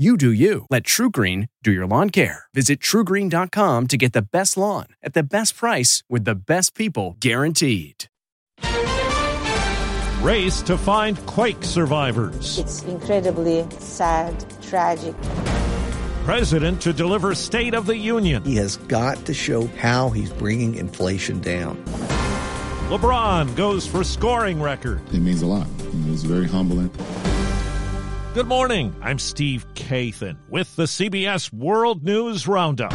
You do you. Let TruGreen do your lawn care. Visit trugreen.com to get the best lawn at the best price with the best people guaranteed. Race to find quake survivors. It's incredibly sad, tragic. President to deliver State of the Union. He has got to show how he's bringing inflation down. LeBron goes for scoring record. It means a lot. It's very humbling. Good morning. I'm Steve Kathan with the CBS World News Roundup.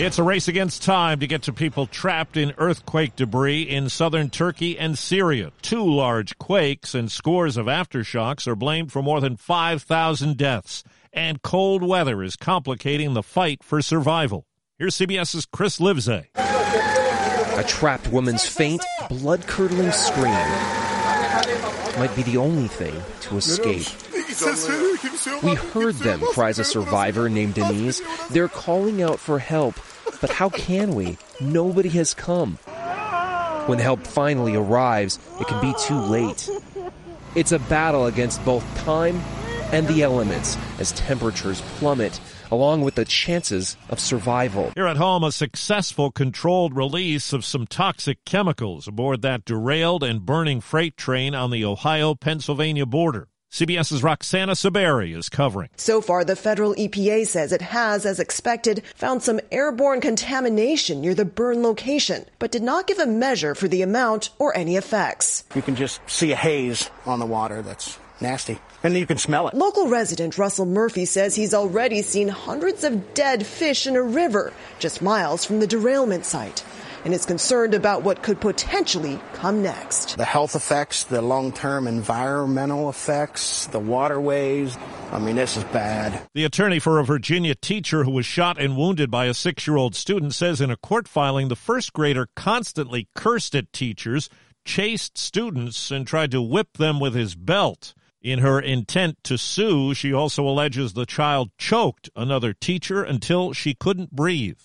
It's a race against time to get to people trapped in earthquake debris in southern Turkey and Syria. Two large quakes and scores of aftershocks are blamed for more than 5,000 deaths, and cold weather is complicating the fight for survival. Here's CBS's Chris Livesay. A trapped woman's faint, blood curdling scream might be the only thing to escape. We heard them, cries a survivor named Denise. They're calling out for help, but how can we? Nobody has come. When help finally arrives, it can be too late. It's a battle against both time and the elements as temperatures plummet along with the chances of survival. Here at home, a successful controlled release of some toxic chemicals aboard that derailed and burning freight train on the Ohio Pennsylvania border. CBS's Roxana Saberi is covering. So far, the federal EPA says it has, as expected, found some airborne contamination near the burn location, but did not give a measure for the amount or any effects. You can just see a haze on the water that's nasty. And you can smell it. Local resident Russell Murphy says he's already seen hundreds of dead fish in a river just miles from the derailment site and is concerned about what could potentially come next. The health effects, the long term environmental effects, the waterways. I mean, this is bad. The attorney for a Virginia teacher who was shot and wounded by a six year old student says in a court filing the first grader constantly cursed at teachers, chased students, and tried to whip them with his belt. In her intent to sue, she also alleges the child choked another teacher until she couldn't breathe.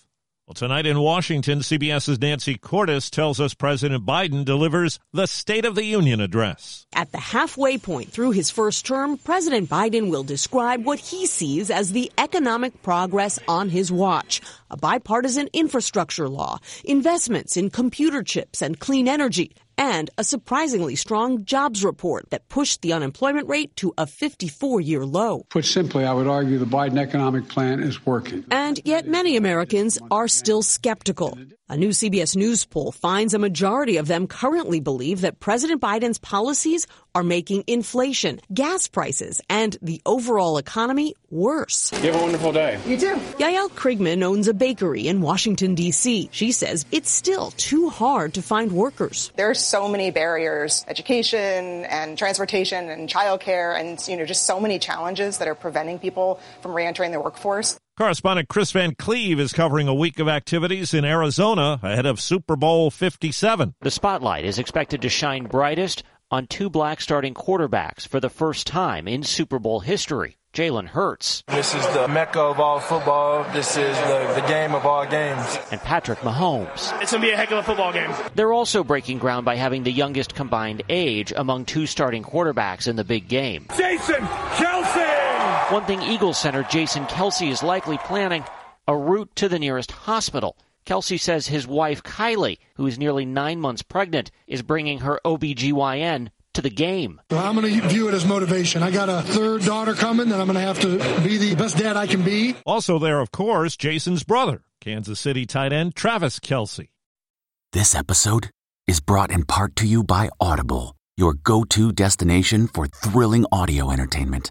Tonight in Washington, CBS's Nancy Cordes tells us President Biden delivers the State of the Union address. At the halfway point through his first term, President Biden will describe what he sees as the economic progress on his watch a bipartisan infrastructure law, investments in computer chips and clean energy, and a surprisingly strong jobs report that pushed the unemployment rate to a 54 year low. Put simply, I would argue the Biden economic plan is working. And yet many Americans are still skeptical. A new CBS News poll finds a majority of them currently believe that President Biden's policies are making inflation, gas prices, and the overall economy worse. You have a wonderful day. You too. Yael Krigman owns a bakery in Washington, D.C. She says it's still too hard to find workers. There are so many barriers, education and transportation and childcare and, you know, just so many challenges that are preventing people from reentering the workforce. Correspondent Chris Van Cleave is covering a week of activities in Arizona ahead of Super Bowl 57. The spotlight is expected to shine brightest on two black starting quarterbacks for the first time in Super Bowl history. Jalen Hurts. This is the mecca of all football. This is the, the game of all games. And Patrick Mahomes. It's going to be a heck of a football game. They're also breaking ground by having the youngest combined age among two starting quarterbacks in the big game. Jason Kelce! One thing Eagles center Jason Kelce is likely planning a route to the nearest hospital. Kelce says his wife Kylie, who is nearly nine months pregnant, is bringing her OBGYN to the game. I'm going to view it as motivation. I got a third daughter coming, and I'm going to have to be the best dad I can be. Also, there, of course, Jason's brother, Kansas City tight end Travis Kelce. This episode is brought in part to you by Audible your go to destination for thrilling audio entertainment.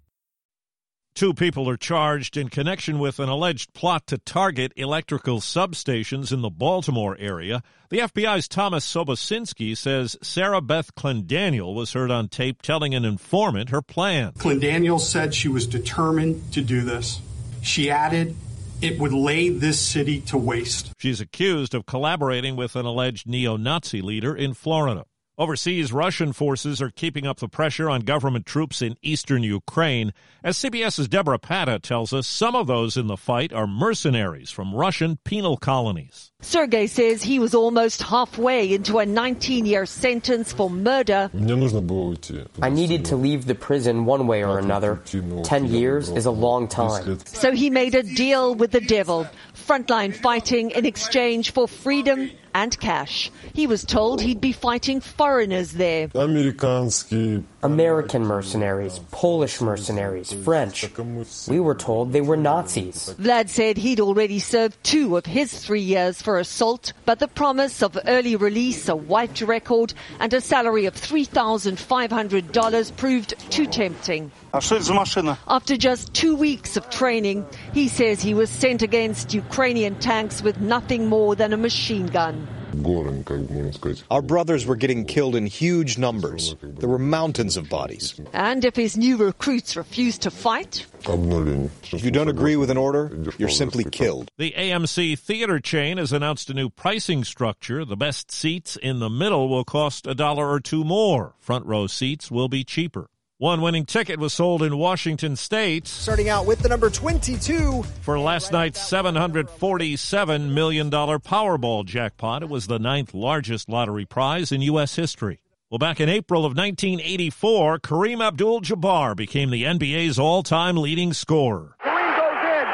Two people are charged in connection with an alleged plot to target electrical substations in the Baltimore area. The FBI's Thomas Sobocinski says Sarah Beth Clendaniel was heard on tape telling an informant her plan. Clendaniel said she was determined to do this. She added, it would lay this city to waste. She's accused of collaborating with an alleged neo Nazi leader in Florida. Overseas, Russian forces are keeping up the pressure on government troops in eastern Ukraine. As CBS's Debora Patta tells us, some of those in the fight are mercenaries from Russian penal colonies. Sergei says he was almost halfway into a 19 year sentence for murder. I needed to leave the prison one way or another. 10 years is a long time. So he made a deal with the devil, frontline fighting in exchange for freedom and cash. He was told he'd be fighting foreigners there. American mercenaries, Polish mercenaries, French. We were told they were Nazis. Vlad said he'd already served two of his three years for assault, but the promise of early release, a wiped record, and a salary of $3,500 proved too tempting. After just two weeks of training, he says he was sent against Ukrainian tanks with nothing more than a machine gun. Our brothers were getting killed in huge numbers. There were mountains of bodies. And if his new recruits refuse to fight? If you don't agree with an order, you're simply killed. The AMC theater chain has announced a new pricing structure. The best seats in the middle will cost a dollar or two more. Front row seats will be cheaper. One winning ticket was sold in Washington state. Starting out with the number 22. For last night's $747 million Powerball jackpot, it was the ninth largest lottery prize in U.S. history. Well, back in April of 1984, Kareem Abdul Jabbar became the NBA's all time leading scorer. Kareem goes in.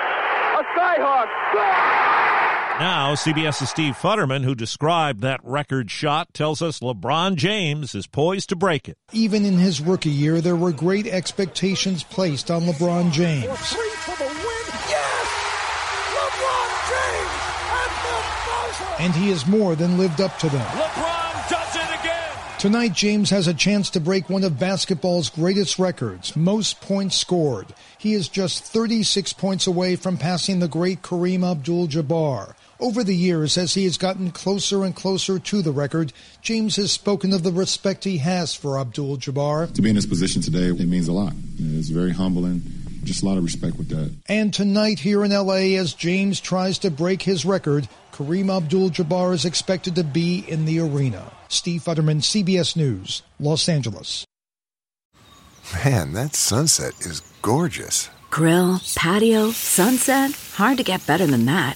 A skyhook. Now, CBS's Steve Futterman, who described that record shot, tells us LeBron James is poised to break it. Even in his rookie year, there were great expectations placed on LeBron James. Three for the win. Yes! LeBron James at the buzzer. And he has more than lived up to them. LeBron does it again. Tonight, James has a chance to break one of basketball's greatest records, most points scored. He is just 36 points away from passing the great Kareem Abdul-Jabbar. Over the years, as he has gotten closer and closer to the record, James has spoken of the respect he has for Abdul Jabbar. To be in this position today, it means a lot. It's very humbling. Just a lot of respect with that. And tonight here in LA, as James tries to break his record, Kareem Abdul Jabbar is expected to be in the arena. Steve Futterman, CBS News, Los Angeles. Man, that sunset is gorgeous. Grill, patio, sunset. Hard to get better than that.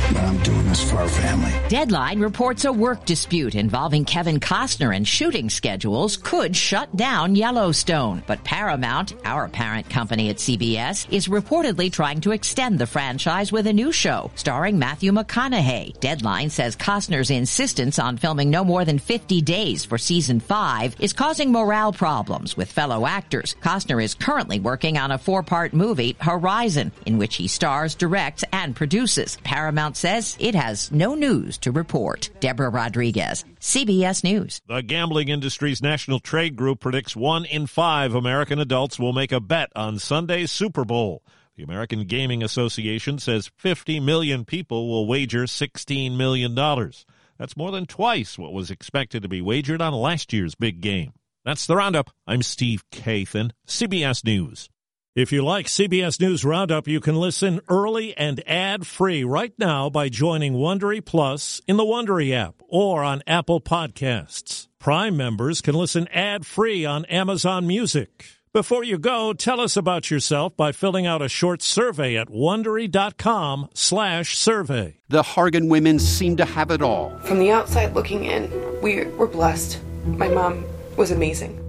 But I'm doing this for our family. Deadline reports a work dispute involving Kevin Costner and shooting schedules could shut down Yellowstone. But Paramount, our parent company at CBS, is reportedly trying to extend the franchise with a new show starring Matthew McConaughey. Deadline says Costner's insistence on filming no more than 50 days for season 5 is causing morale problems with fellow actors. Costner is currently working on a four-part movie, Horizon, in which he stars, directs, and produces. Paramount says it has no news to report. Deborah Rodriguez, CBS News. The gambling industry's national trade group predicts one in five American adults will make a bet on Sunday's Super Bowl. The American Gaming Association says 50 million people will wager $16 million. That's more than twice what was expected to be wagered on last year's big game. That's the Roundup. I'm Steve Kathan, CBS News. If you like CBS News Roundup, you can listen early and ad-free right now by joining Wondery Plus in the Wondery app or on Apple Podcasts. Prime members can listen ad-free on Amazon Music. Before you go, tell us about yourself by filling out a short survey at wondery.com/survey. The Hargan women seem to have it all. From the outside looking in, we were blessed. My mom was amazing.